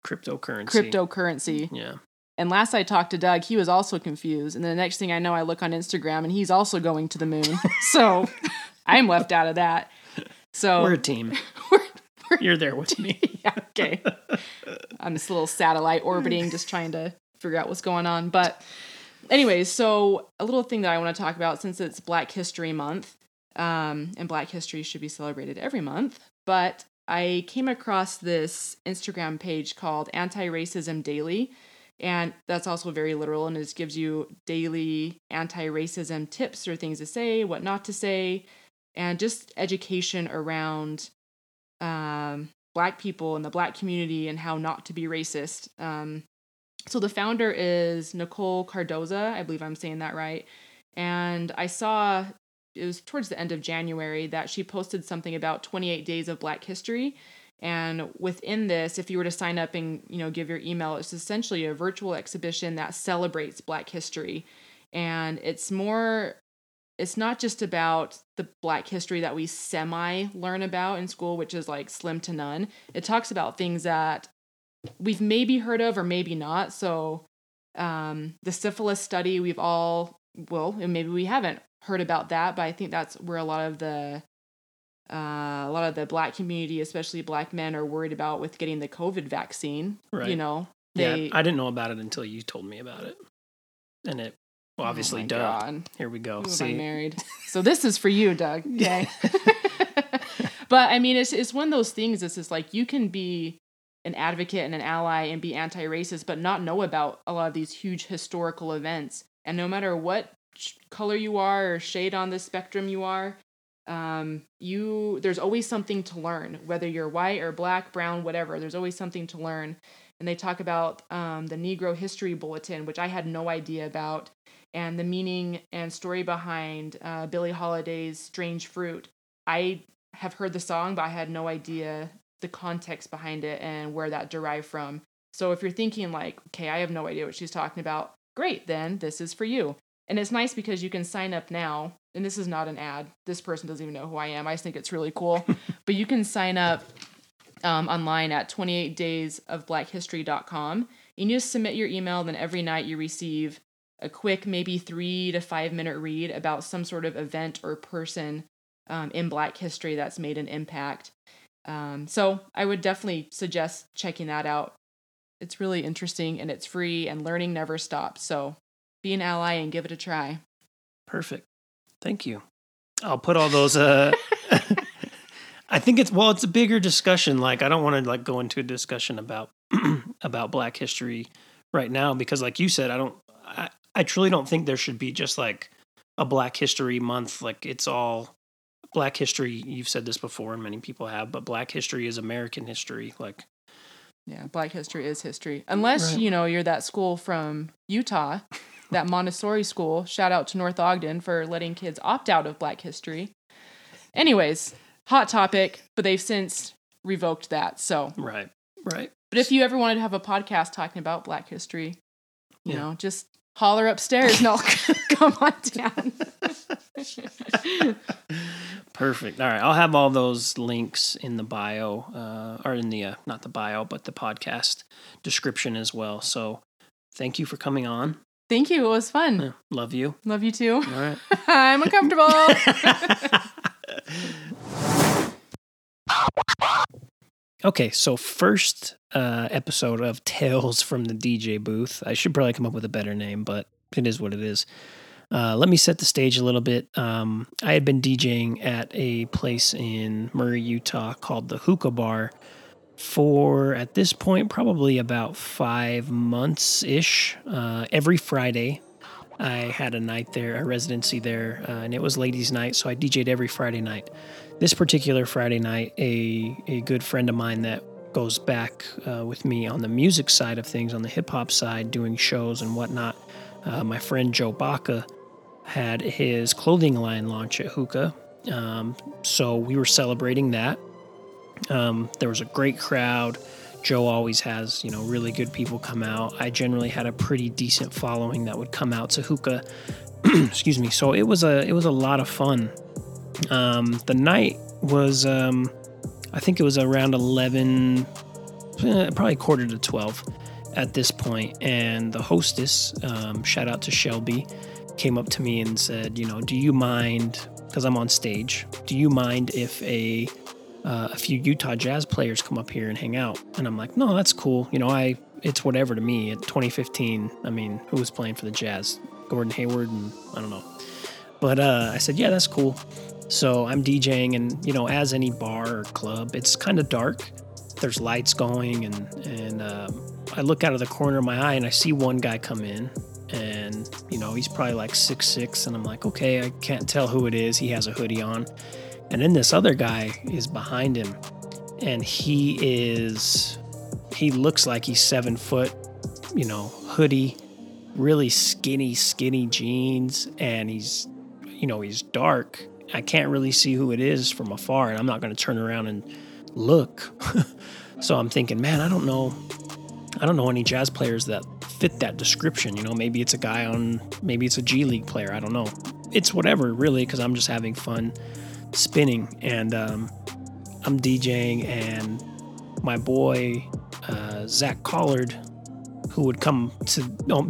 Cryptocurrency. cryptocurrency. Yeah. And last I talked to Doug, he was also confused. And the next thing I know, I look on Instagram and he's also going to the moon. so I'm left out of that. So We're a team. we're- You're there with me. yeah, okay. on this little satellite orbiting, just trying to figure out what's going on. But, anyways, so a little thing that I want to talk about since it's Black History Month, um, and Black History should be celebrated every month. But I came across this Instagram page called Anti Racism Daily. And that's also very literal and it gives you daily anti racism tips or things to say, what not to say, and just education around um, black people and the black community and how not to be racist. Um, so the founder is Nicole Cardoza. I believe I'm saying that right. And I saw it was towards the end of January that she posted something about 28 days of Black History. And within this, if you were to sign up and you know give your email, it's essentially a virtual exhibition that celebrates Black history. And it's more it's not just about the black history that we semi learn about in school which is like slim to none. It talks about things that we've maybe heard of or maybe not. So um, the syphilis study we've all well and maybe we haven't heard about that but i think that's where a lot of the uh, a lot of the black community especially black men are worried about with getting the covid vaccine you know? They yeah, I didn't know about it until you told me about it, and it well, obviously, oh duh. God. Here we go. Am I See, married? So this is for you, Doug. Okay. but I mean, it's it's one of those things. It's just like you can be an advocate and an ally and be anti-racist, but not know about a lot of these huge historical events. And no matter what color you are or shade on the spectrum you are, um, you there's always something to learn. Whether you're white or black, brown, whatever, there's always something to learn. And they talk about um, the Negro History Bulletin, which I had no idea about and the meaning and story behind uh, Billie Holiday's Strange Fruit. I have heard the song, but I had no idea the context behind it and where that derived from. So if you're thinking, like, okay, I have no idea what she's talking about, great, then this is for you. And it's nice because you can sign up now. And this is not an ad. This person doesn't even know who I am. I just think it's really cool. but you can sign up um, online at 28daysofblackhistory.com. And you just submit your email, then every night you receive a quick, maybe three to five minute read about some sort of event or person um, in Black history that's made an impact. Um, so I would definitely suggest checking that out. It's really interesting and it's free, and learning never stops. So be an ally and give it a try. Perfect. Thank you. I'll put all those. Uh, I think it's well, it's a bigger discussion. Like I don't want to like go into a discussion about about Black history right now because, like you said, I don't. I truly don't think there should be just like a Black History Month. Like it's all Black history. You've said this before, and many people have, but Black history is American history. Like Yeah, Black history is history. Unless, Right. you know, you're that school from Utah, that Montessori school. Shout out to North Ogden for letting kids opt out of Black history. Anyways, hot topic, but they've since revoked that. So, right, right. but if you ever wanted to have a podcast talking about Black history, you Yeah. know, just holler upstairs and I'll come on down. Perfect. All right, I'll have all those links in the bio, uh, or in the uh, not the bio, but the podcast description as well. So, thank you for coming on. Thank you. It was fun. Yeah, love you. Love you too. All right. I'm uncomfortable. Okay, so first uh, episode of Tales from the DJ booth. I should probably come up with a better name, but it is what it is. Uh, let me set the stage a little bit. Um, I had been DJing at a place in Murray, Utah called the Hookah Bar for, at this point, probably about five months ish. Uh, every Friday, I had a night there, a residency there, uh, and it was ladies' night, so I DJ'd every Friday night. This particular Friday night, a, a good friend of mine that goes back uh, with me on the music side of things, on the hip hop side, doing shows and whatnot, uh, my friend Joe Baca had his clothing line launch at Hookah. Um, so we were celebrating that. Um, there was a great crowd. Joe always has, you know, really good people come out. I generally had a pretty decent following that would come out to hookah. Excuse me. So it was a it was a lot of fun. Um, the night was, um, I think it was around eleven, eh, probably quarter to twelve at this point, and the hostess, um, shout out to Shelby, came up to me and said, you know, do you mind? Because I'm on stage. Do you mind if a uh, a few Utah Jazz players come up here and hang out. And I'm like, no, that's cool. You know, I it's whatever to me. At 2015, I mean, who was playing for the Jazz? Gordon Hayward and I don't know. But uh, I said, yeah, that's cool. So I'm DJing, and you know, as any bar or club, it's kind of dark. There's lights going, and and um, I look out of the corner of my eye and I see one guy come in, and you know, he's probably like six six, and I'm like, okay, I can't tell who it is. He has a hoodie on. And then this other guy is behind him, and he is, he looks like he's seven foot, you know, hoodie, really skinny, skinny jeans, and he's, you know, he's dark. I can't really see who it is from afar, and I'm not going to turn around and look. so I'm thinking, man, I don't know. I don't know any jazz players that fit that description. You know, maybe it's a guy on, maybe it's a G League player. I don't know. It's whatever, really, because I'm just having fun spinning and um, I'm DJing and my boy uh, Zach Collard, who would come to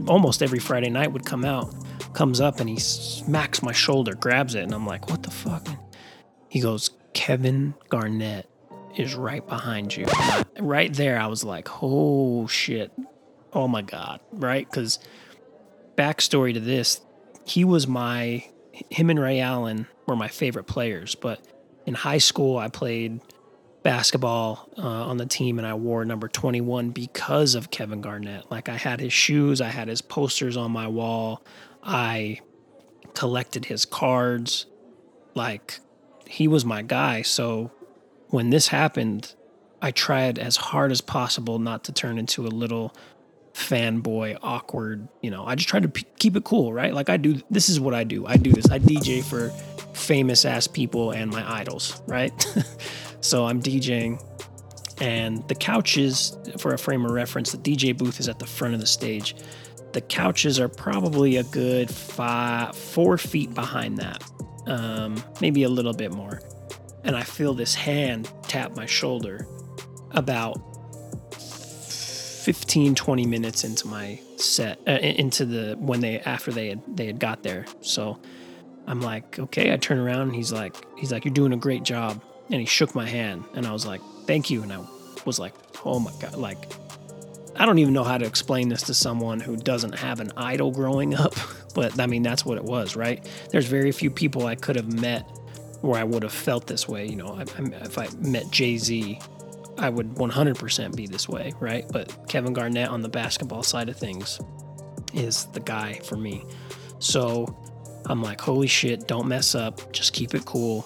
almost every Friday night, would come out, comes up and he smacks my shoulder, grabs it, and I'm like, "What the fuck?" He goes, "Kevin Garnett is right behind you." right there, I was like, "Oh shit! Oh my god!" Right? Because backstory to this, he was my him and Ray Allen were my favorite players. But in high school, I played basketball uh, on the team and I wore number 21 because of Kevin Garnett. Like I had his shoes, I had his posters on my wall, I collected his cards. Like he was my guy. So when this happened, I tried as hard as possible not to turn into a little fanboy, awkward. You know, I just tried to p- keep it cool, right? Like I do. This is what I do. I do this. I DJ for famous ass people and my idols, right? so I'm DJing, and the couches, for a frame of reference, the DJ booth is at the front of the stage. The couches are probably a good five, four feet behind that, um, maybe a little bit more. And I feel this hand tap my shoulder about 15 20 minutes into my set uh, into the when they after they had they had got there. So i'm like okay i turn around and he's like he's like you're doing a great job. And he shook my hand and i was like thank you. And i was like oh my god like i don't even know how to explain this to someone who doesn't have an idol growing up but i mean that's what it was right there's very few people i could have met where i would have felt this way you know if i met jay-z I would 100% be this way, right? But Kevin Garnett on the basketball side of things is the guy for me. So I'm like, holy shit, don't mess up, just keep it cool.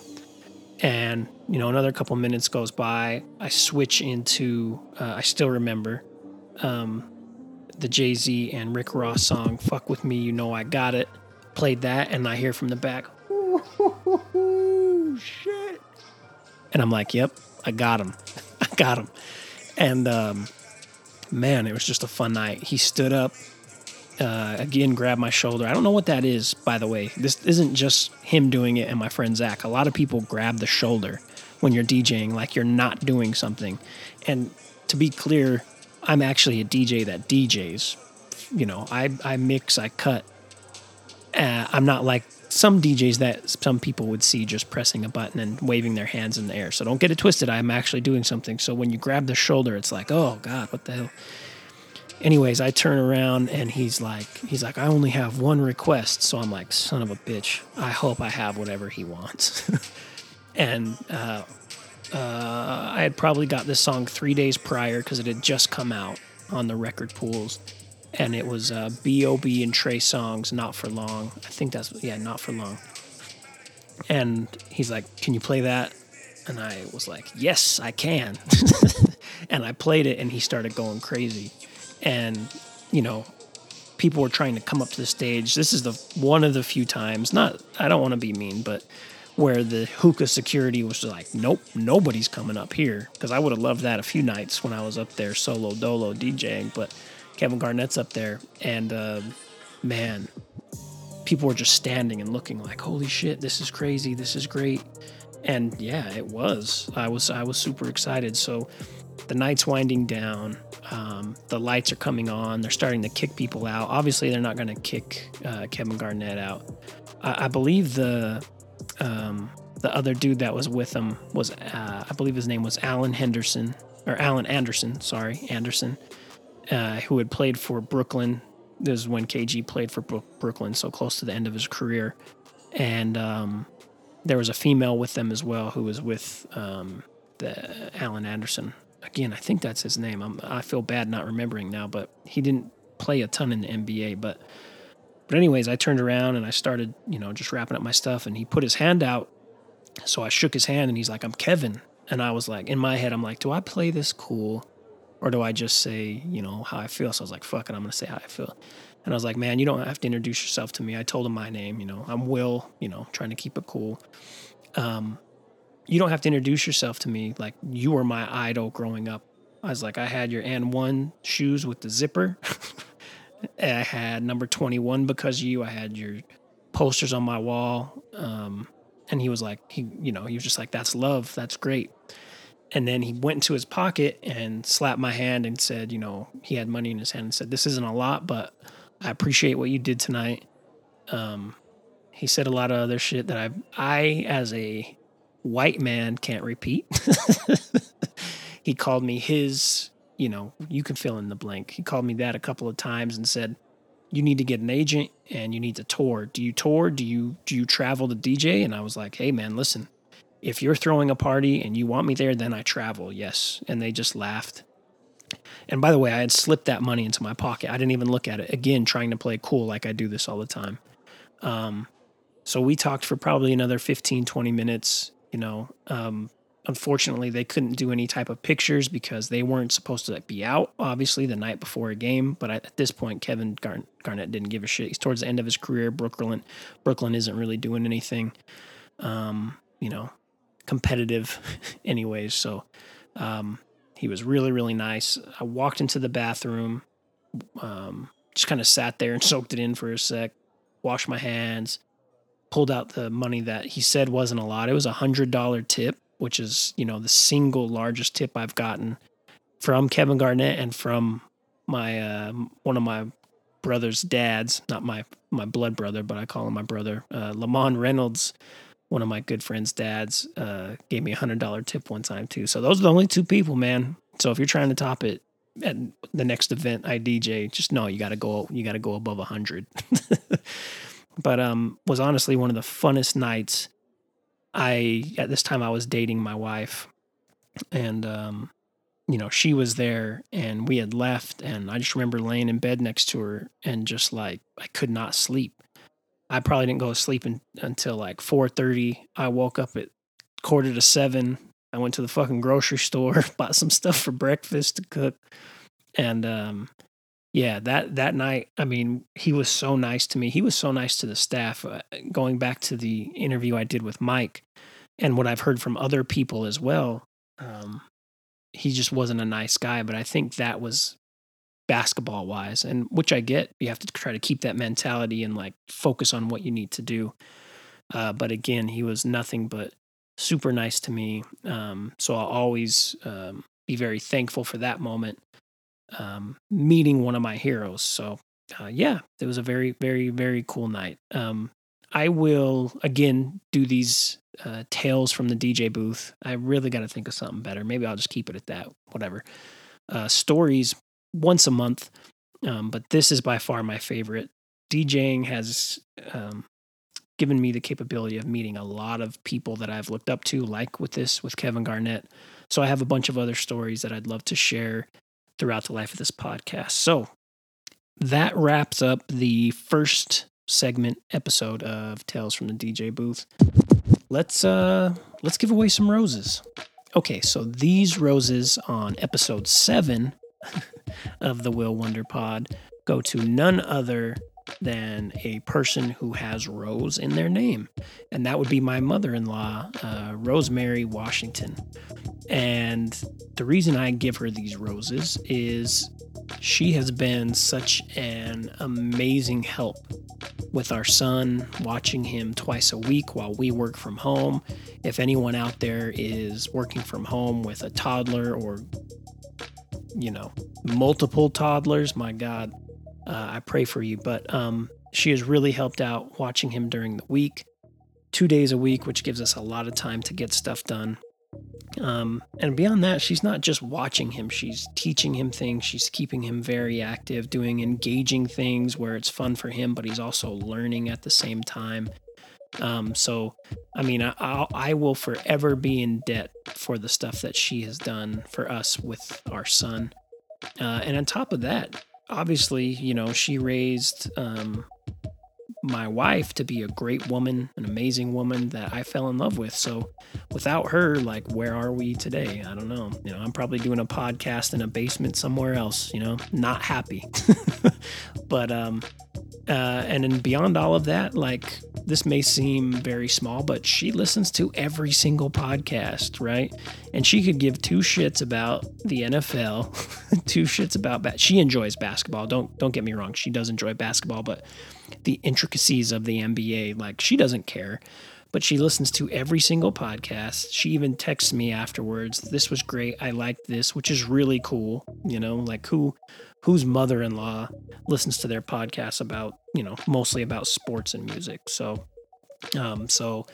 And, you know, another couple minutes goes by. I switch into, uh, I still remember um, the Jay Z and Rick Ross song, Fuck With Me, You Know I Got It. Played that, and I hear from the back, shit. And I'm like, yep, I got him. I got him. And um, man, it was just a fun night. He stood up uh, again grabbed my shoulder. I don't know what that is, by the way. This isn't just him doing it and my friend Zach. A lot of people grab the shoulder when you're DJing, like you're not doing something. And to be clear, I'm actually a DJ that DJs. You know, I, I mix, I cut. Uh, I'm not like some DJs that some people would see just pressing a button and waving their hands in the air. So don't get it twisted. I'm actually doing something. So when you grab the shoulder, it's like, oh God, what the hell? Anyways, I turn around and he's like, he's like, I only have one request. So I'm like, son of a bitch. I hope I have whatever he wants. and uh, uh, I had probably got this song three days prior because it had just come out on the record pools and it was uh, B.O.B. and Trey Songz, Not For Long. I think that's, yeah, Not For Long. And he's like, Can you play that? And I was like, Yes, I can. and I played it, and he started going crazy. And, you know, people were trying to come up to the stage. This is the one of the few times, not, I don't want to be mean, but where the hookah security was like, Nope, nobody's coming up here. Because I would have loved that a few nights when I was up there solo dolo DJing, but Kevin Garnett's up there, and uh, man, people were just standing and looking like, "Holy shit, this is crazy! This is great!" And yeah, it was. I was I was super excited. So the night's winding down. Um, the lights are coming on. They're starting to kick people out. Obviously, they're not going to kick uh, Kevin Garnett out. I, I believe the um, the other dude that was with him was, uh, I believe his name was Alan Henderson or Alan Anderson. Sorry, Anderson uh, who had played for Brooklyn. This is when KG played for Brooklyn, so close to the end of his career. And um, there was a female with them as well who was with um, the Alan Anderson. Again, I think that's his name. I'm, I feel bad not remembering now, but he didn't play a ton in the NBA. But, but anyways, I turned around and I started, you know, just wrapping up my stuff. And he put his hand out, so I shook his hand, and he's like, "I'm Kevin." And I was like, in my head, I'm like, "Do I play this cool?" or do I just say, you know, how I feel? So I was like, fuck it, I'm gonna say how I feel. And I was like, man, you don't have to introduce yourself to me. I told him my name, you know, I'm Will, you know, trying to keep it cool. Um, you don't have to introduce yourself to me. Like you were my idol growing up. I was like, I had your AND1 shoes with the zipper. I had number 21 because you. I had your posters on my wall. Um, and he was like, he, you know, he was just like, that's love. That's great. And then he went into his pocket and slapped my hand and said, you know, he had money in his hand and said, This isn't a lot, but I appreciate what you did tonight. Um, he said a lot of other shit that I, I as a white man, can't repeat. he called me his, you know, you can fill in the blank. He called me that a couple of times and said, you need to get an agent and you need to tour. Do you tour? Do you do you travel to DJ? And I was like, hey man, listen, if you're throwing a party and you want me there, then I travel. Yes. And they just laughed. And by the way, I had slipped that money into my pocket. I didn't even look at it. Again, trying to play cool like I do this all the time. Um, so we talked for probably another 15, 20 minutes. You know, um, unfortunately, they couldn't do any type of pictures because they weren't supposed to be out, obviously, the night before a game. But at this point, Kevin Garnett didn't give a shit. He's towards the end of his career. Brooklyn, Brooklyn isn't really doing anything. Um, you know, competitive anyways. So um, he was really, really nice. I walked into the bathroom, um, just kind of sat there and soaked it in for a sec, washed my hands, pulled out the money that he said wasn't a lot. It was a hundred dollar tip, which is, you know, the single largest tip I've gotten from Kevin Garnett and from my uh, one of my brother's dads, not my my blood brother, but I call him my brother, uh, Lamont Reynolds one of my good friends' dads uh, gave me a hundred dollar tip one time too. So those are the only two people, man. So if you're trying to top it at the next event I DJ, just know you got to go. You got to go above a hundred. but um, was honestly one of the funnest nights. I at this time I was dating my wife, and um, you know she was there, and we had left, and I just remember laying in bed next to her and just like I could not sleep I probably didn't go to sleep in, until like 4:30. I woke up at quarter to 7. I went to the fucking grocery store, bought some stuff for breakfast to cook. And um yeah, that that night, I mean, he was so nice to me. He was so nice to the staff. Uh, going back to the interview I did with Mike and what I've heard from other people as well, um he just wasn't a nice guy, but I think that was basketball wise, and which I get. You have to try to keep that mentality and like focus on what you need to do. Uh, but again, he was nothing but super nice to me. Um, so I'll always um, be very thankful for that moment, um, meeting one of my heroes. So uh, yeah, it was a very, very, very cool night. Um, I will again do these uh, tales from the DJ booth. I really got to think of something better. Maybe I'll just keep it at that. Whatever. Uh, stories once a month, um, but this is by far my favorite. DJing has um, given me the capability of meeting a lot of people that I've looked up to, like with this with Kevin Garnett. So I have a bunch of other stories that I'd love to share throughout the life of this podcast. So that wraps up the first segment episode of Tales from the DJ booth. Let's uh let's give away some roses. Okay, so these roses on episode 7 of the Will Wonder Pod go to none other than a person who has Rose in their name. And that would be my mother in law, uh, Rosemary Washington. And the reason I give her these roses is she has been such an amazing help with our son, watching him twice a week while we work from home. If anyone out there is working from home with a toddler or, you know, multiple toddlers, my God, uh, I pray for you. But um, she has really helped out watching him during the week, two days a week, which gives us a lot of time to get stuff done. Um, and beyond that, she's not just watching him, she's teaching him things. She's keeping him very active, doing engaging things where it's fun for him, but he's also learning at the same time. Um, so, I mean, I, I'll, I will forever be in debt for the stuff that she has done for us with our son. Uh, and on top of that, obviously, you know, she raised um, my wife to be a great woman, an amazing woman that I fell in love with. So without her, like, where are we today? I don't know. You know, I'm probably doing a podcast in a basement somewhere else, you know, not happy. but, um, uh, and then beyond all of that, like, this may seem very small, but she listens to every single podcast, right? And she could give two shits about the NFL, two shits about ba- she enjoys basketball. Don't don't get me wrong, she does enjoy basketball, but the intricacies of the NBA, like she doesn't care. But she listens to every single podcast. She even texts me afterwards. This was great. I liked this, which is really cool. You know, like who whose mother-in-law listens to their podcasts about, you know, mostly about sports and music. So um so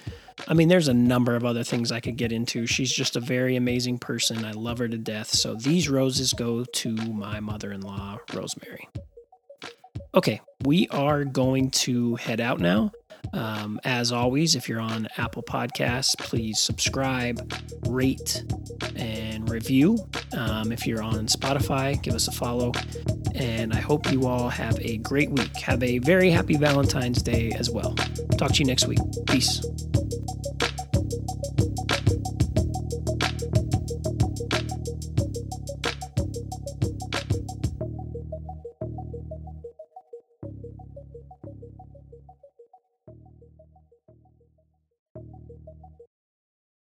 I mean there's a number of other things I could get into. She's just a very amazing person. I love her to death. So these roses go to my mother-in-law, Rosemary. Okay, we are going to head out now. Um, as always, if you're on Apple Podcasts, please subscribe, rate, and review. Um, if you're on Spotify, give us a follow. And I hope you all have a great week. Have a very happy Valentine's Day as well. Talk to you next week. Peace.